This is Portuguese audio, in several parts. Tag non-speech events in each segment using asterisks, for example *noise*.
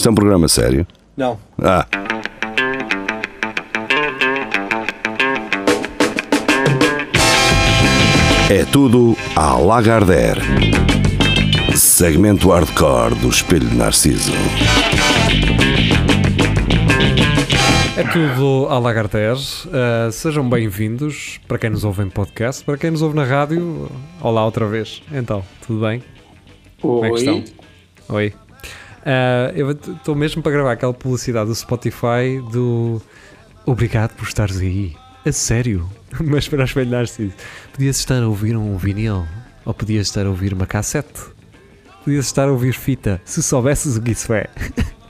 Isto é um programa sério? Não. Ah. É tudo à Lagardère. Segmento hardcore do Espelho de Narciso. É tudo à Lagardère. Uh, sejam bem-vindos para quem nos ouve em podcast, para quem nos ouve na rádio. Olá outra vez. Então, tudo bem? Como é que estão? Oi. Uh, eu estou mesmo para gravar aquela publicidade do Spotify do Obrigado por estares aí. A sério. *laughs* Mas para espelho Narciso. Podias estar a ouvir um vinil. Ou podias estar a ouvir uma cassete. Podias estar a ouvir fita. Se soubesses o que isso é.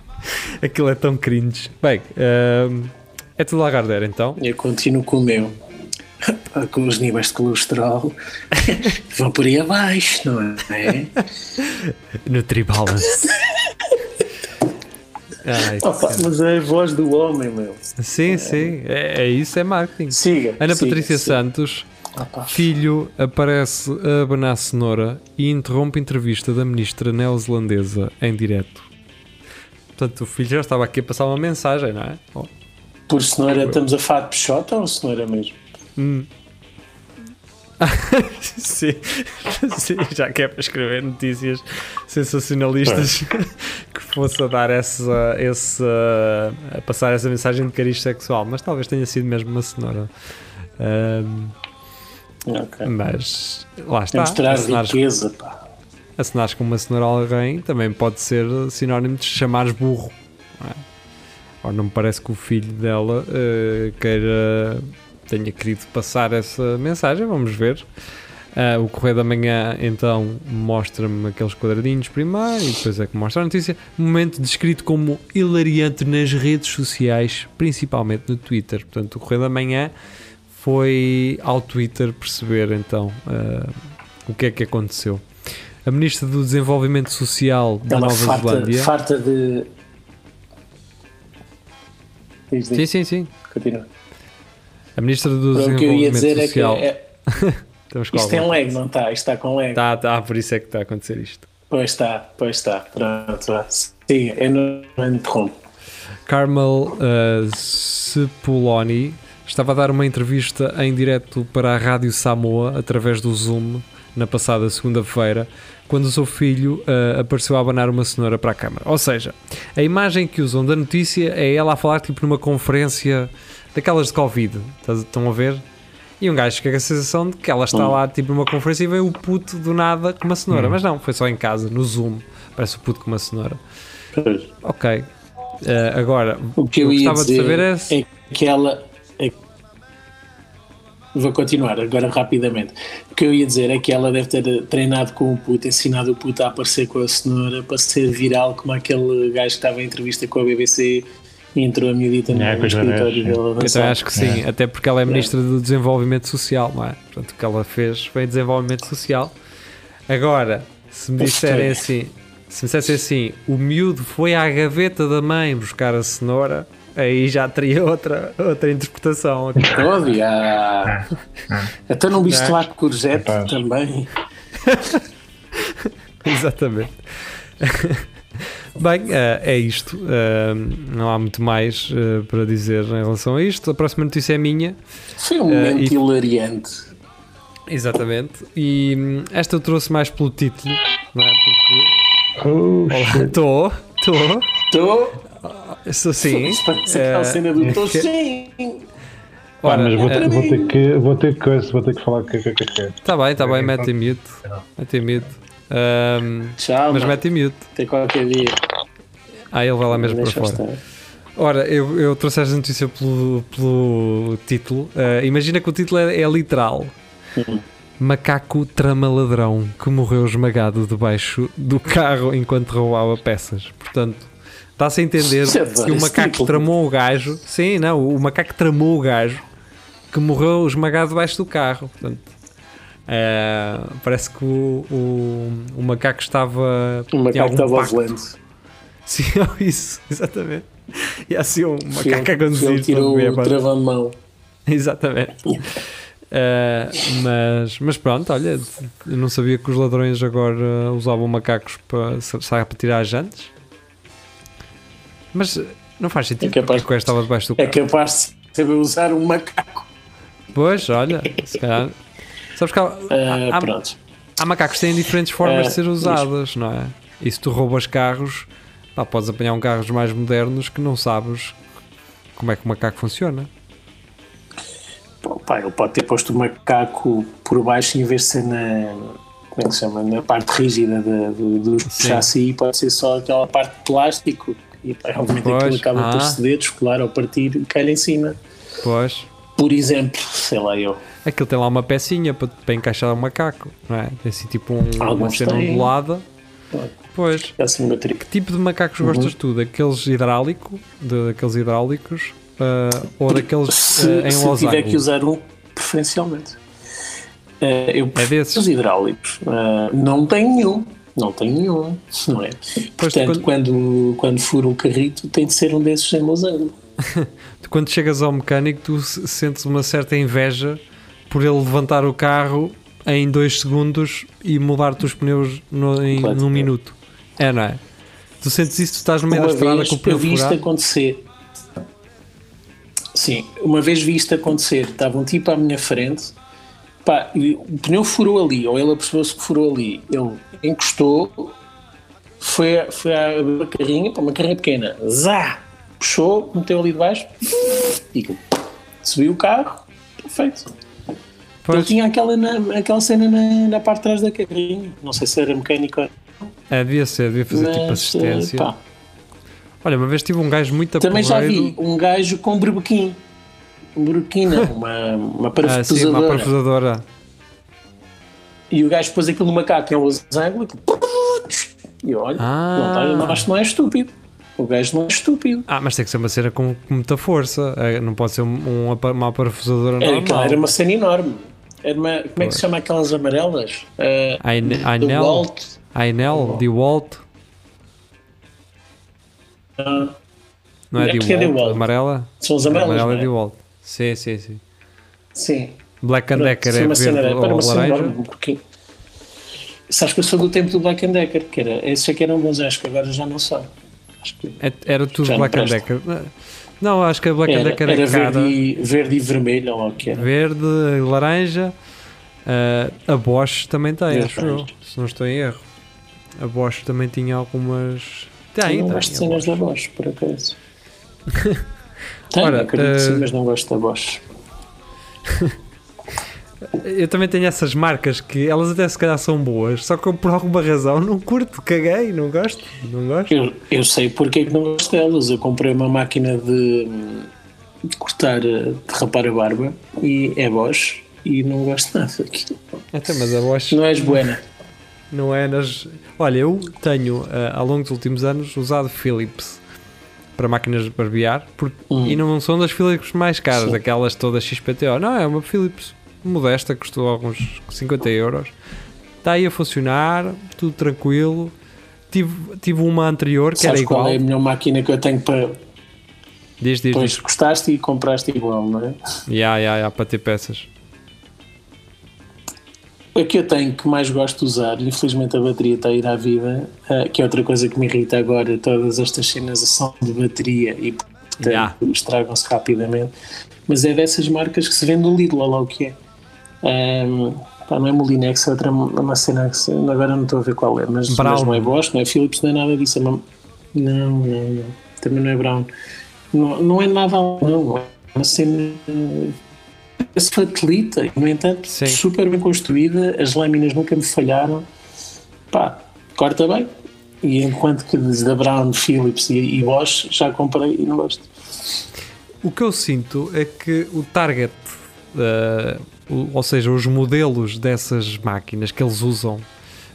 *laughs* Aquilo é tão cringe. Bem, uh, é tudo Lagardère então. Eu continuo com o meu. *laughs* Com os níveis de colesterol vão por aí abaixo, não é? Nutribalance. Ai, mas é a voz do homem, meu. Sim, sim, é, é isso, é marketing. Siga. Ana siga, Patrícia siga. Santos, Opa. filho, aparece a abanar cenoura e interrompe a entrevista da ministra neozelandesa em direto. Portanto, o filho já estava aqui a passar uma mensagem, não é? Oh, Por cenoura, estamos a falar de peixota ou cenoura mesmo? hum. Sim, sim, já que é para escrever notícias sensacionalistas que fosse a dar essa, essa a passar essa mensagem de cariz sexual, mas talvez tenha sido mesmo uma cenoura. Ahm, Ok. mas lá está. É mostrar Acenares, riqueza, pá. acenares com uma cenoura a alguém também pode ser sinónimo de chamares burro. Não é? Ora, não me parece que o filho dela eh, queira tenha querido passar essa mensagem, vamos ver. Ah, o Correio da Manhã então mostra-me aqueles quadradinhos primeiro e depois é que mostra a notícia. Momento descrito como hilariante nas redes sociais, principalmente no Twitter. Portanto, o Correio da Manhã foi ao Twitter perceber então ah, o que é que aconteceu. A Ministra do Desenvolvimento Social da Ela Nova farta, Zelândia. farta de. Diz, diz, Sim, sim, sim. continua. A Ministra do Para o que eu ia Desenvolvimento dizer é que Social. é- *laughs* Temos com isto tem lag, não está? Isto está com lag. Tá, tá, por isso é que está a acontecer isto. Pois está, pois está. Pronto. Siga, eu não não interrompo. Carmel uh, Cepoloni estava a dar uma entrevista em direto para a Rádio Samoa através do Zoom na passada segunda-feira, quando o seu filho uh, apareceu a abanar uma cenoura para a câmara. Ou seja, a imagem que usam da notícia é ela a falar tipo numa conferência daquelas de Covid. Estão a ver? E um gajo fica com a sensação de que ela está Hum. lá tipo numa conferência e vem o puto do nada com uma cenoura. Mas não, foi só em casa, no Zoom. Parece o puto com uma cenoura. Pois. Ok. Uh, agora, O que eu, ia gostava dizer de saber é, é que ela. é- Vou continuar agora rapidamente. O que eu ia dizer é que ela deve ter treinado com o puto, ensinado o puto a aparecer com a cenoura para ser viral, como aquele gajo que estava em entrevista com a BBC entrou a miudita no É, os escritório dela. dançar. acho que sim, até porque ela é ministra do Desenvolvimento Social, não é? Portanto, o que ela fez foi desenvolvimento social. Agora, se me disserem assim, se me dissessem assim, o miúdo foi à gaveta da mãe buscar a cenoura, aí já teria outra, outra interpretação. Óbvio, ah. Até não viste Não lá com o Capaz. também. *laughs* Exatamente. Bem, eh, é isto. Eh, não há muito mais eh, para dizer em relação a isto. A próxima notícia é minha. Foi um momento e- hilariante. Exatamente. E hum, esta eu trouxe mais pelo título, não é? Porque. Oh, estou, estou, Estou. estou sim. Isso parece aquela Eh, cena do estou sim. Pá, Ora, mas vou, ter, vou ter que vou ter que vou ter que falar o que que que- que- Tá bem, tá bem, mete em mute. Mete em mute. Ahm, Tchau, mas mano. mete mute. Até qualquer dia. Ah, ele vai lá mesmo para fora. estar. Ora, eu, eu trouxe esta notícia pelo, pelo título. Ah, imagina que o título é, é literal. Hum. Macaco trama ladrão que morreu esmagado debaixo do carro enquanto roubava peças. Portanto, está-se a entender é que o macaco título. tramou o gajo. Sim, não, o macaco tramou o gajo que morreu esmagado debaixo do carro. Portanto, ah, parece que o, o, o macaco estava. O macaco estava volante. *laughs* Sim, *laughs* isso, exatamente. E assim um macaco a conduzir. Ele tirou o travão-mão. *laughs* Exatamente. Uh, mas, mas pronto, olha, eu não sabia que os ladrões agora usavam macacos para, sabe, para tirar as jantes. Mas eh, não faz sentido. É capaz- porque estava debaixo do É carro. capaz de saber usar um macaco. Pois, olha, se calhar. Sabes que há, Ah, há- há macacos que têm diferentes formas Ah, de ser usadas, não é? E se tu roubas carros, pá, podes apanhar um carros mais modernos que não sabes como é que o macaco funciona. Pá, ele pode ter posto o macaco por baixo em vez de ser na. Como é que se chama? Na parte rígida da- do, do chassi, pode ser só aquela parte de plástico. E pá, obviamente Pois, aquilo acaba por ah. ceder, descolar ou partir e cair em cima. Pois. Por exemplo, sei lá eu. Aquilo tem lá uma pecinha para, para encaixar o macaco, não é? Tem assim tipo um, uma cena têm. ondulada. Pois. É assim. Que tipo de macacos gostas tu? Daqueles hidráulico, de- daqueles hidráulicos ah, ou daqueles Se, ah, em se tiver losango? que usar um, preferencialmente. Eh, eu É desses? Os hidráulicos. eh, não tenho nenhum. Não tenho nenhum. Não é? Portanto, quando... quando furo um carrito, tem de ser um desses em losango. Tu, *laughs* Quando chegas ao mecânico, tu se- sentes uma certa inveja por ele levantar o carro em dois segundos e mudar-te os pneus no, em, Completamente. num minuto. É, não é? Tu sentes isso, tu estás no meio Uma da estrada vez com o eu pneu vi isto acontecer. Sim, uma vez vi isto acontecer. Estava um tipo à minha frente. Pá, e o pneu furou ali, ou ele apercebeu-se que furou ali. Ele encostou, foi, foi à a carrinha, para uma carrinha pequena, zá! Puxou, meteu ali debaixo, e subiu o carro, perfeito. Ele Pois, tinha aquela, na- aquela cena na, na parte de trás da carrinha. Não sei se era mecânico, é, devia ser, devia fazer tipo mas assistência. eh, pá, Olha, uma vez tive um gajo muito Também já vi um gajo com berbequim. Um berbequim, não, uma, uma *laughs* Ah, sim, uma parafusadora. parafusadora. e o gajo pôs aquilo no macaco em losango e olha, Ah. não, tá, eu acho que não é estúpido. O gajo não é estúpido. Ah, mas tem que ser uma cena com, com muita força. É, não pode ser um, um uma parafusadora Era, normal. aquela- era uma cena enorme. Era uma, como é que se chama aquelas amarelas? Uh, The Ainel, Walt. Ainel, DeWalt. Ah, Não é é DeWalt? DeWalt. Amarela? são as amarelas. Amarela é não é? DeWalt. Sim, sim, sim. Sim. Black and Decker é verde para ou uma laranja. enorme, porque sabes que eu sou do tempo do Black and Decker, que era, esses é que eram bons, acho que agora já não são. Acho que É- Era tudo Black and. Decker. Não, acho que a Black and era, Decker era é cara. verde, e, verde e vermelho, ou o que era. Verde, laranja. Ah, a Bosch também tem, Verde, acho eu. Se não estou em erro. A Bosch também tinha algumas. Eu Tem, não tem. gosto de cenas da Bosch, por acaso. *laughs* Tenho, Ora, acredito que sim, eh, mas não gosto da Bosch. *laughs* Eu também tenho essas marcas que elas até se calhar são boas, só que eu por alguma razão não curto, caguei, não gosto, não gosto. Eu, eu sei porque é que não gosto delas. Eu comprei uma máquina de, de cortar, eh, de rapar a barba e é Bosch e não gosto nada daquilo. Até, mas a Bosch Não és buena. não é nas. Olha, eu tenho ah, ao longo dos últimos anos usado Philips para máquinas de barbear porque, Hum. e não são das Philips mais caras, Sim. aquelas todas XPTO, não, é uma Philips modesta, custou alguns 50 euros. Está aí a funcionar, tudo tranquilo. Tive, tive uma anterior que Sabes era qual igual. é a melhor máquina que eu tenho para. Diz, diz, Depois diz. gostaste e compraste igual, não é? Ya, ya, ya, para ter peças. A que eu tenho que mais gosto de usar, infelizmente a bateria está a ir à vida, eh, que é outra coisa que me irrita agora, todas estas cenas são de bateria e portanto Yeah. estragam-se rapidamente, mas é dessas marcas que se vende no Lidl, lá o que é. Ahm, pá, não é Molinex, é outra uma cena que se- agora não estou a ver qual é, mas, mas não é Bosch, não é Philips, não é nada disso. É uma, não, não, não, também não é Brown. Não, não é nada, não, é uma cena esse facilita, e, no entanto, Sim. super bem construída, as lâminas nunca me falharam, pá, corta bem. E enquanto que da Brown, Philips e, e Bosch já comprei e não gosto. O que eu sinto é que o target, o- ou seja, os modelos dessas máquinas que eles usam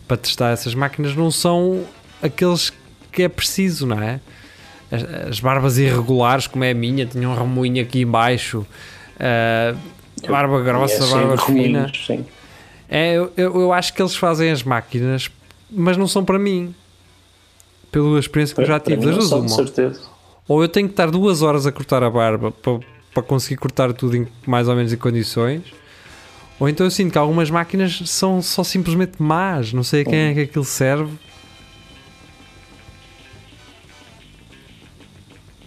para testar essas máquinas não são aqueles que é preciso, não é? As, as barbas irregulares, como é a minha, tinha um remoinho aqui embaixo, eh, barba grossa, É, barba fina. É, eu, eu acho que eles fazem as máquinas, mas não são para mim. Pela experiência que eu já Para tive, das duas certeza. Ou eu tenho que estar duas horas a cortar a barba para, para conseguir cortar tudo em, mais ou menos em condições. Ou então eu sinto que algumas máquinas são só simplesmente más. Não sei a quem é que aquilo serve.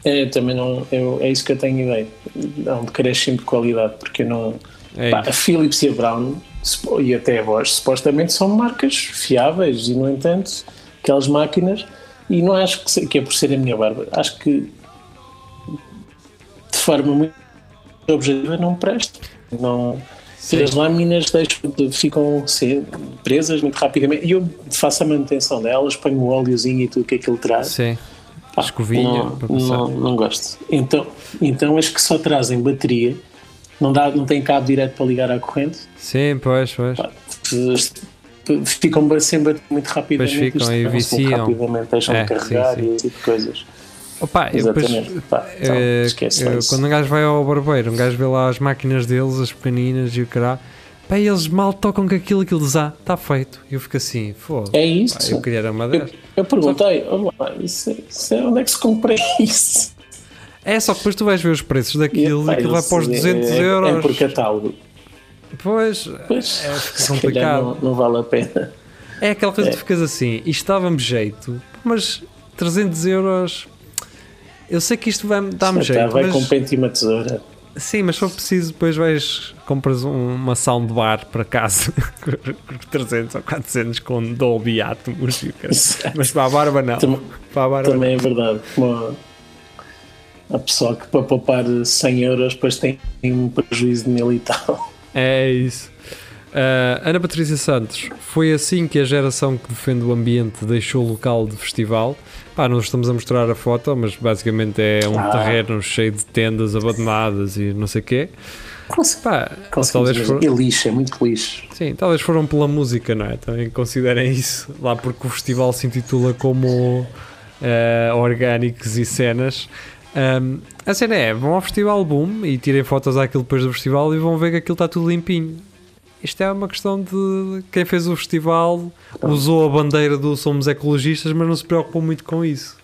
É, eu também não. Eu, é isso que eu tenho ideia. É um decréscimo de qualidade, porque eu não. É Pá, a Philips e a Brown e até a Bosch supostamente são marcas fiáveis e, no entanto, aquelas máquinas. E não acho que, que é por ser a minha barba. Acho que de forma muito objetiva não presta. Não. Sim. As lâminas deixam de- ficam se- presas muito rapidamente. E eu faço a manutenção delas, ponho o óleozinho e tudo que aquilo traz. Sim. Pá, Escovinha não, não, não gosto. Então, então as que só trazem bateria, não, dá, não tem cabo direto para ligar à corrente, Sim, pois, pois. pá, ficam sem bater muito rapidamente. Pois ficam e viciam. rapidamente, deixam É, de carregar sim, sim. e esse tipo de coisas. Opa, depois, Exatamente. Pá, então, eh, eh, quando um gajo vai ao barbeiro, um gajo vê lá as máquinas deles, as pequeninas e o caralho, pá, eles mal tocam com aquilo, aquilo diz, ah, está feito. E eu fico assim, foda É isso. eu queria era uma Eu, dessas. eu perguntei, "Olá, isso, isso é- onde é que se compra *laughs* isso? É só que depois tu vais ver os preços daquilo e pá, aquilo vai para os é- 200 é, euros. É por catálogo. Pois, Pois, é complicado. não, não vale a pena. É aquela coisa É. que tu ficas assim, isto dava-me jeito, mas 300 euros, eu sei que isto vai dar-me Tá, jeito, vai mas, com pente e uma tesoura. sim, mas se for preciso, depois vais, compras um- uma soundbar para casa, *laughs* por 300 ou 400 com Dolby Atmos, mas para a barba não, Tam- para a barba Também é verdade. Como a pessoa que para poupar 100 euros depois tem um prejuízo de mil e tal. É isso. Ah, Ana Patrícia Santos, foi assim que a geração que defende o ambiente deixou o local de festival. Pá, não estamos a mostrar a foto, mas basicamente é um Ah. terreno cheio de tendas abandonadas e não sei o quê. Pá, talvez, for. E lixo, é muito lixo. sim, talvez foram pela música, não é? Também considerem isso lá porque o festival se intitula como ah, Orgânicos e Cenas. Ahm, a cena é, vão ao festival boom e tirem fotos àquilo depois do festival e vão ver que aquilo está tudo limpinho. Isto é uma questão de quem fez o festival usou a bandeira do somos ecologistas, mas não se preocupou muito com isso.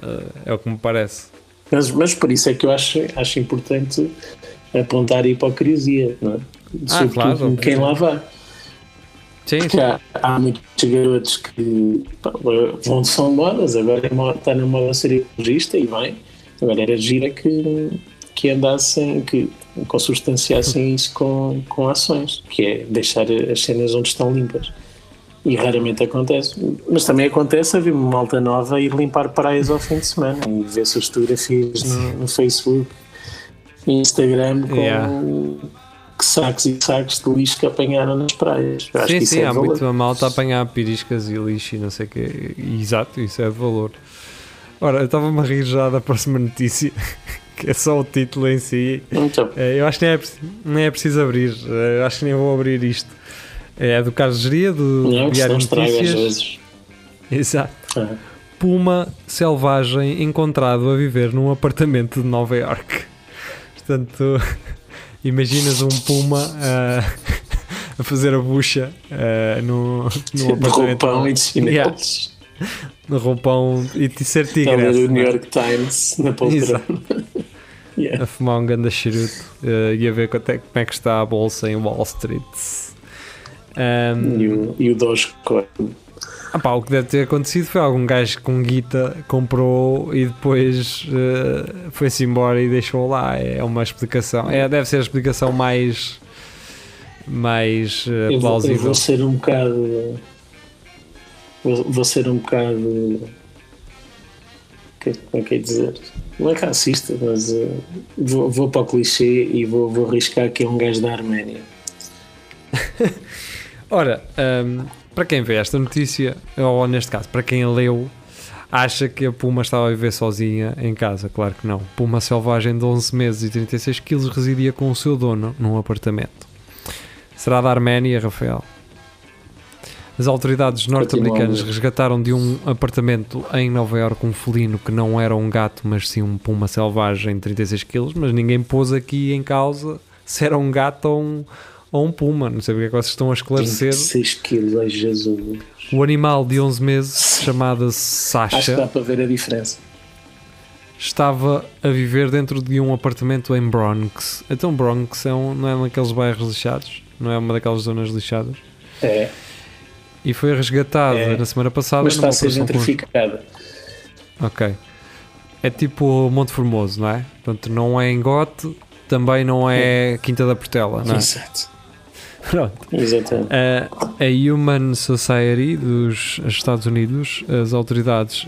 Ah, é o que me parece. Mas, mas por isso é que eu acho, acho importante apontar a hipocrisia, não é? Sobretudo claro, em quem lá vai. Sim, Porque há, há muitos garotos que pá, vão são modas, agora é está na moda ser ecologista e bem. Agora era gira que, que andassem, que consubstanciassem isso com, com ações, que é deixar as cenas onde estão limpas. E raramente acontece. Mas também acontece haver uma malta nova ir limpar praias ao fim de semana e ver suas fotografias no, no Facebook e Instagram com Yeah. que sacos e sacos de lixo que apanharam nas praias. Eu sim, que sim é há valor. muito malta a apanhar piriscas e lixo e não sei o quê. E, Exato, isso é valor. Ora, eu estava-me a rir já da próxima notícia, é só o título em si. Então, Eh, Eu acho que nem é, nem é preciso abrir, eh, eu acho que nem vou abrir isto. É do Carlos Geria, do não, Diário de às Notícias. vezes. Exato. Ah, Puma selvagem encontrado a viver num apartamento de Nova York. Portanto, *laughs* imaginas um puma ah, *laughs* a fazer a bucha ah, no, de apartamento roupão e de chinelos. no roupão e de ser Está a ler tigresse. o New não é? York Times na poltrona. Yeah. A fumar um ganda charuto ah, e a ver quanto é, como é que está a bolsa em Wall Street. Ahm, E o, e o Dogecoin. Ah pá, o que deve ter acontecido foi algum gajo com guita comprou e depois eh, foi-se embora e deixou lá. É uma explicação. É, deve ser a explicação mais mais eh, Eu vou, eu plausível. vou ser um bocado. Vou, vou ser um bocado. Que- Como é que é dizer? Não é racista, mas eh, vou, vou para o clichê e vou, vou arriscar que é um gajo da Arménia. *laughs* Ora, ahm, para quem vê esta notícia, ou neste caso, para quem leu, acha que a Puma estava a viver sozinha em casa. Claro que não. Puma selvagem de 11 meses e 36 quilos residia com o seu dono num apartamento. Será da Arménia, Rafael? As autoridades norte-americanas resgataram de um apartamento em Nova Iorque um felino que não era um gato, mas sim um puma selvagem de 36 quilos, mas ninguém pôs aqui em causa se era um gato ou um, ou um puma. Não sei porque é que vocês estão a esclarecer. 6 quilos, ai Jesus. O animal de 11 meses, chamada Acho que Sasha, dá para ver a diferença. estava a viver dentro de um apartamento em Bronx. Então Bronx é um, não é um daqueles bairros lixados? Não é uma daquelas zonas lixadas? É, E foi resgatada É. na semana passada mas está a ser gentrificada. Ok. é tipo Monte Formoso, não é? Portanto, não é engote, também não é Quinta da Portela, não é? Exato. *laughs* Pronto. Exatamente. A, a Human Society dos Estados Unidos, as autoridades.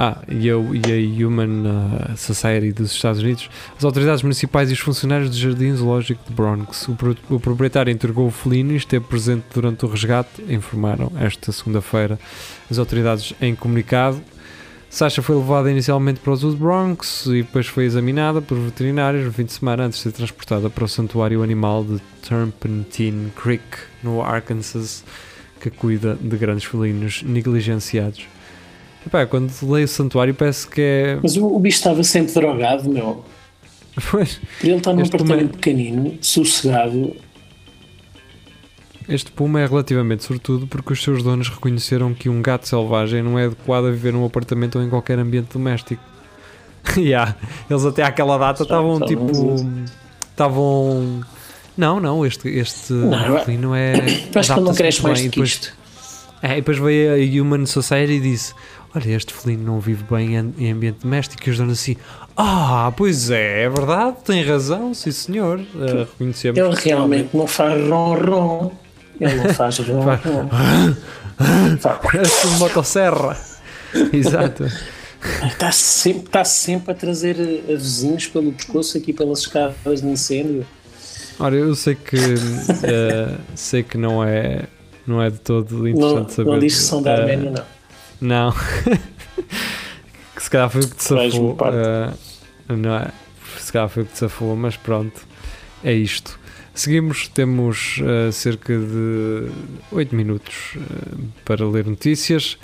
Ah, e a, e a Human eh, Society dos Estados Unidos, as autoridades municipais e os funcionários do Jardim Zoológico de Bronx. O, pro- o proprietário entregou o felino e esteve presente durante o resgate, informaram esta segunda-feira as autoridades em comunicado. Sasha foi levada inicialmente para o Zoo de Bronx e depois foi examinada por veterinários no fim de semana antes de ser transportada para o santuário animal de Turpentine Creek, no Arkansas, que cuida de grandes felinos negligenciados. Epá, quando leio o santuário parece que é. Mas o, o bicho estava sempre drogado, meu. Pois, ele estar num apartamento pequenino, sossegado, este puma é relativamente sortudo porque os seus donos reconheceram que um gato selvagem não é adequado a viver num apartamento ou em qualquer ambiente doméstico. *laughs* yeah, eles até àquela data estavam tipo. Estavam. Não, não, este, este Não, é. *coughs* acho que ele não cresce mais do que isto. É, e depois veio a Human Society e disse: Olha, este felino não vive bem em ambiente doméstico. E os donos assim: Ah, pois é, é verdade, tem razão, sim senhor. Uh, reconhecemos. Ele realmente não faz ron-ron. Ele não faz *laughs* ron-ron. *laughs* Parece uma motosserra. *laughs* Exato. Está sempre, está sempre a trazer eh, vizinhos pelo pescoço aqui pelas escadas de incêndio. Ora, eu sei que eh, sei que não é não é de todo Não, interessante saber. não diz que são da eh, Arménia, não. Não. *laughs* que se calhar foi o que te safou. eh, não é? Se calhar foi o que te safou, mas pronto. É isto. Seguimos, temos eh, cerca de 8 minutos eh, para ler notícias.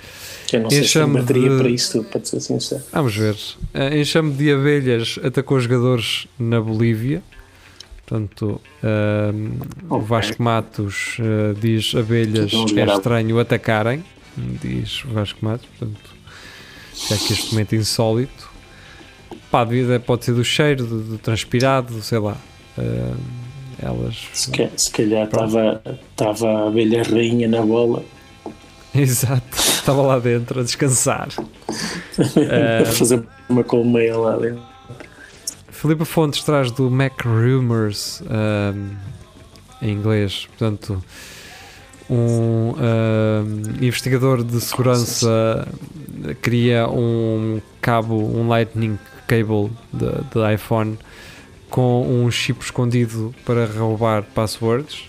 Eu não sei se bateria de- para isso para ser sincero. Vamos ver. Uh, enxame de abelhas atacou jogadores na Bolívia. Portanto, um, o Ok. Vasco Matos uh, diz abelhas é a- estranho atacarem. Diz o Vasco Matos. Portanto, já que este momento insólito. Pá, devido- pode ser do cheiro, do, do transpirado, sei lá. Uh, elas. Se, ca- se calhar estava, a abelha rainha na bola *laughs* Exato. Estava lá dentro a descansar. *laughs* A fazer uma colmeia lá dentro. Filipe Fontes traz do Mac Rumors um, em inglês, portanto, um, um, investigador de segurança cria um cabo, um Lightning Cable de, de iPhone com um chip escondido para roubar passwords.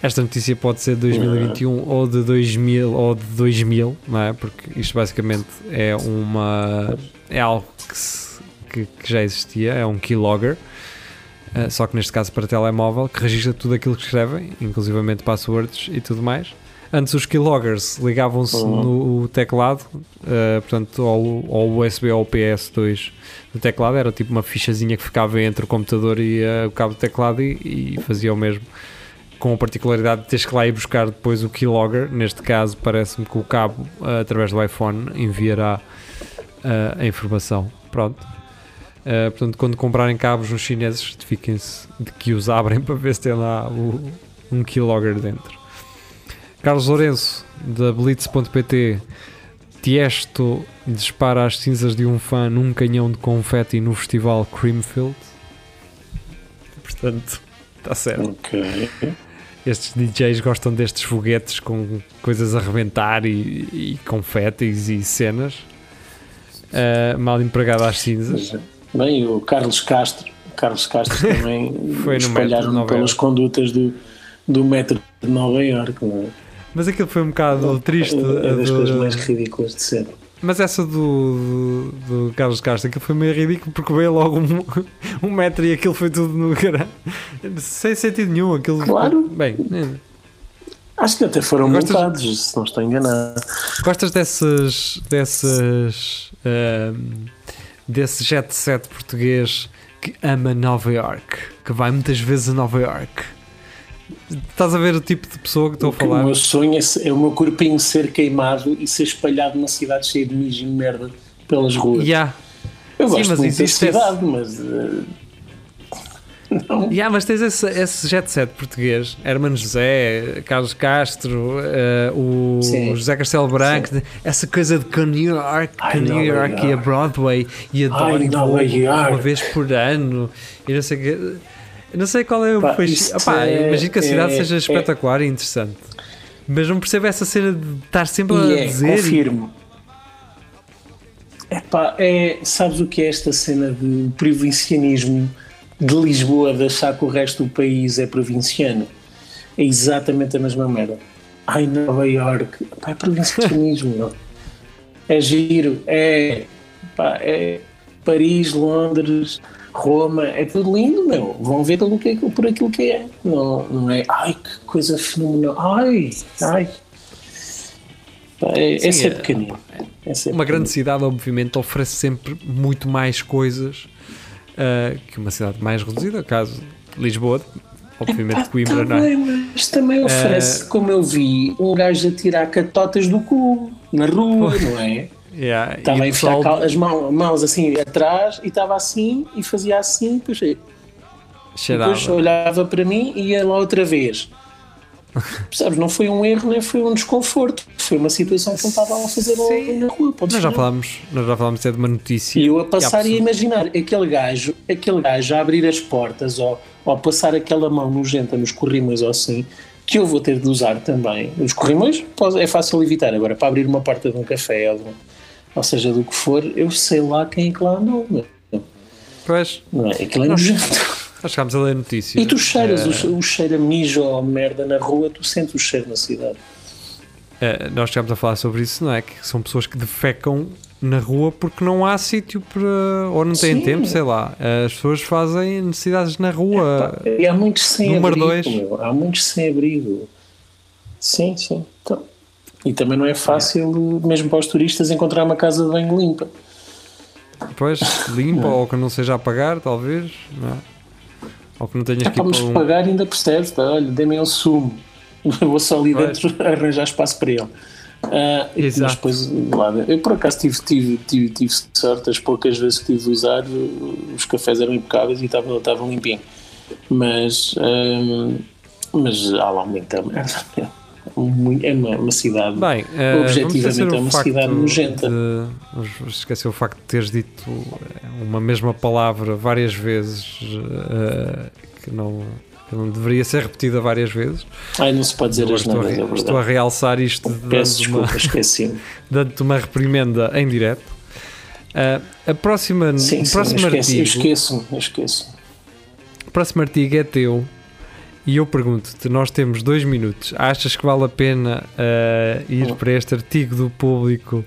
Esta notícia pode ser de 2021 ou de 2000 ou de 2000, não é? Porque isto basicamente é uma é algo que, se- que- que já existia, é um keylogger, eh, só que neste caso para telemóvel, que registra tudo aquilo que escrevem, inclusivamente passwords e tudo mais. Antes os keyloggers ligavam-se no teclado, eh, portanto, ao, ao USB ou ao PS2 do teclado, era tipo uma fichazinha que ficava entre o computador e eh, o cabo do teclado e, e fazia o mesmo com a particularidade de teres que lá ir buscar depois o keylogger. Neste caso, parece-me que o cabo, ah, através do iPhone, enviará a informação. Pronto. Ah, portanto, quando comprarem cabos nos chineses, certifiquem-se de que os abrem *laughs* para ver se tem lá o- um keylogger dentro. Carlos Lourenço, da Blitz.pt. Tiesto dispara as cinzas de um fã num canhão de confeti no festival Creamfield. Portanto, está certo. Ok. Estes DJs gostam destes foguetes com coisas a arrebentar e, e confetes e cenas. Ah, mal empregado às cinzas. Bem, o Carlos Castro, Carlos Castro *laughs* também Foi espalharam pelas condutas do, do metro de Nova Iorque, não é? Mas aquilo foi um bocado triste. É a das do- coisas mais ridículas de ser. Mas essa do, do, do Carlos Castro, aquilo foi meio ridículo porque veio logo um, *laughs* um metro e aquilo foi tudo no caralho. Sem sentido nenhum. Aquilo Claro. Bem, é. Acho que até foram Gostas- multados, se não estou enganado. gostas dessas. dessas. ahm, desse jet set português que ama Nova York, que vai muitas vezes a Nova York. Estás a ver o tipo de pessoa que estou a O falar? meu sonho é, é o meu corpinho ser queimado e ser espalhado numa cidade cheia de mijo e merda pelas ruas. Yeah. Eu Sim, gosto mas muito da existe esse- cidade, mas. eh, *laughs* Não. Yeah, mas tens esse, esse jet set português, Hermano José, Carlos Castro, eh, o Sim. José Castelo Branco, essa coisa de que a New York, que a New York e a. Broadway e e vou York. uma vez por ano e não sei. Eu não sei qual é o Pá, Opá, é- imagino que a cidade é- seja é- espetacular e interessante, mas não percebo essa cena de estar sempre a E é, dizer. confirmo. Epá, é, sabes o que é esta cena de provincianismo de Lisboa, de achar que o resto do país é provinciano? É exatamente a mesma merda. Ai, Nova York, pá, é provincianismo, meu. É giro, é, pá, é Paris, Londres, Roma, é tudo lindo, meu. Vão ver pelo que, por aquilo que é. Não, não é, ai, que coisa fenomenal. Ai, ai. Pá, é, Sim, é é- pequenino. Esse é Uma grande pequenino. cidade, obviamente, oferece sempre muito mais coisas ah, que uma cidade mais reduzida, caso Lisboa, obviamente Ah, Coimbra, não é? também, mas também oferece, como eu vi, um gajo a tirar catotas do cu na rua, não é? Yeah, Estava a pessoal cal- as mãos, mãos assim atrás e estava assim e fazia assim, depois, depois olhava para mim e ia lá outra vez. Sabes, não foi um erro nem foi um desconforto, foi uma situação que ele estava a fazer Sim. na rua. podes Nós já falámos, nós já falámos até de uma notícia. E eu a passar e a imaginar aquele gajo, aquele gajo a abrir as portas ou, ou a passar aquela mão nojenta nos corrimões ou assim, que eu vou ter de usar também. Os corrimões é fácil evitar. Agora, para abrir uma porta de um café ou, de um- ou seja, do que for, eu sei lá quem é que lá andou. Pois, Não é? Aquilo é nojento. Nós chegámos a ler a notícia. E tu cheiras Eh, o, o cheiro a mijo ou merda na rua, tu sentes o cheiro na cidade. eh, nós chegámos a falar sobre isso, não é? Que são pessoas que defecam na rua porque não há sítio para. ou não têm Sim. tempo, sei lá. As pessoas fazem necessidades na rua. Pá, e há muitos sem número abrigo. dois. Há muitos sem abrigo. Sim, sim. Então, e também não é fácil, mesmo para os turistas, encontrar uma casa de banho limpa. Depois *laughs* limpa ou que não seja a pagar, talvez. Não é? Ou que não tenhas É que ir para nos um. pagar ainda percebes, tá? olha, dê-me um sumo. *laughs* Vou só ali Pois. dentro *laughs* arranjar espaço para ele. Ah, e- mas Exato. depois, lá, eu por acaso tive, tive, tive, tive sorte, as poucas vezes que tive de usar, os cafés eram impecáveis e estavam, estavam limpinhos. Mas, ah, mas há lá muita merda. É uma, uma cidade. Bem, eh, Objetivamente é uma cidade nojenta. de- esquecer o facto de teres dito eh, uma mesma palavra várias vezes eh, que, não, que não deveria ser repetida várias vezes. Ai, não se pode dizer as neiras, é estou a realçar isto Peço dando uma, *laughs* dando-te uma reprimenda em direto. Eh, a próxima, Sim, o sim, próximo eu esqueço, eu artigo, esqueço-me, eu esqueço. o próximo artigo é teu e eu pergunto-te: nós temos dois minutos. Achas que vale a pena eh, ir Oh. para este artigo do público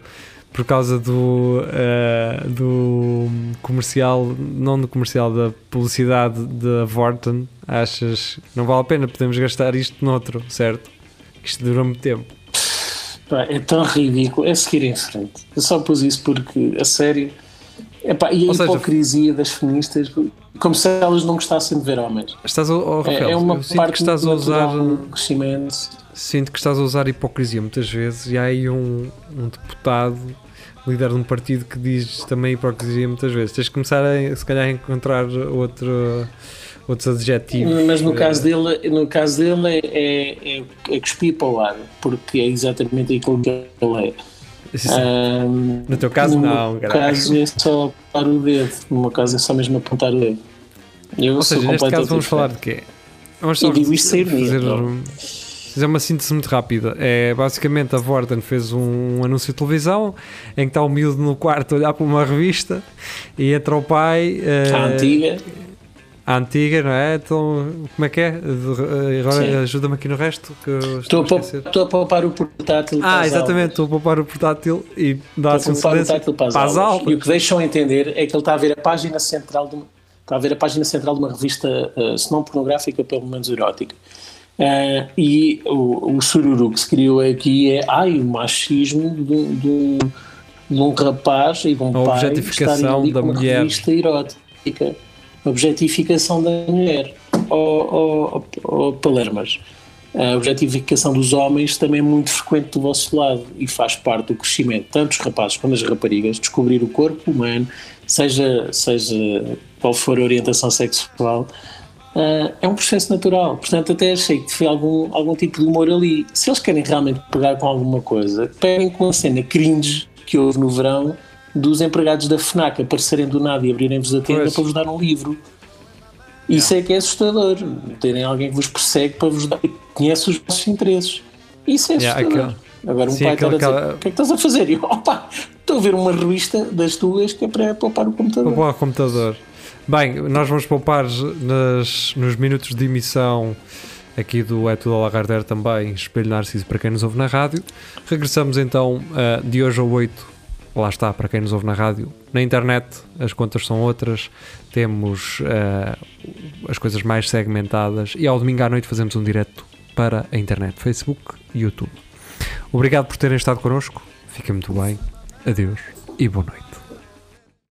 por causa do, eh, do comercial, não do comercial, da publicidade da Vorten? Achas que não vale a pena? Podemos gastar isto noutro, certo? Que isto dura muito tempo. Pá, é tão ridículo, é seguir em frente. Eu só pus isso porque, a sério, epá, e a Ou seja, hipocrisia das feministas, como se elas não gostassem de ver homens. Estás a, oh, É, Rafael, é uma parte que estás a usar. crescimento. Sinto que estás a usar hipocrisia muitas vezes e há aí um, um deputado, líder de um partido que diz também hipocrisia muitas vezes. Tens de começar a, se calhar, a encontrar outro, outros adjetivos. Mas no Eh, caso dele, no caso dele é, é, é, é cuspir para o lado, porque é exatamente aquilo que ele é. Ahm, No teu caso, no não, caralho. caso é só apontar o dedo. No meu caso é só mesmo apontar o dedo. Eu Ou seja, neste caso vamos falar de quê? Vamos só digo isto fazer, não. fazer uma síntese muito rápida. É, basicamente a Vorten fez um anúncio de televisão em que está o miúdo no quarto a olhar para uma revista e entra o pai. eh, A antiga. A antiga, não é? Então, como é que é? Sim. Agora ajuda-me aqui no resto. Que Estou a, estou a poupar o portátil para Ah, exatamente, aulas. estou a poupar o portátil e um Estou a poupar o portátil para as para as aulas. E o aulas. que deixam entender é que ele está a ver a página central de uma, está a ver a página central de uma revista, eh, se não pornográfica, pelo menos erótica. Eh, e o, o sururu que se criou aqui é ai, o machismo de, um- de um- de um rapaz e de um A pai objetificação da com uma mulher. revista erótica. Objetificação da mulher. Ou oh, Palermas. A objetificação dos homens também é muito frequente do vosso lado e faz parte do crescimento, tanto dos rapazes como das raparigas, descobrir o corpo humano, seja, seja qual for a orientação sexual, Uh, é um processo natural, portanto até achei que foi algum, algum tipo de humor ali. Se eles querem realmente pegar com alguma coisa, peguem com a cena cringe que houve no verão dos empregados da FNAC aparecerem do nada e abrirem-vos a tenda Pois. para vos dar um livro. Isso é que é assustador. Terem alguém que vos persegue para vos dar. que conhece os vossos interesses. Isso é Yeah, assustador. aquele- Agora um Sim, pai estar a dizer: aquela- o que é que estás a fazer? E eu, opa, estou a ver uma revista das tuas que é para poupar o computador. Vou para o computador. Bem, nós vamos poupar nas, nos minutos de emissão aqui do É Tudo ao Lagardère também, Espelho Narciso para quem nos ouve na rádio. Regressamos então ah, de hoje ao 8, lá está, para quem nos ouve na rádio. Na internet as contas são outras, temos ah, as coisas mais segmentadas e ao domingo à noite fazemos um direto para a internet, Facebook e YouTube. Obrigado por terem estado connosco, fiquem muito bem, adeus e boa noite.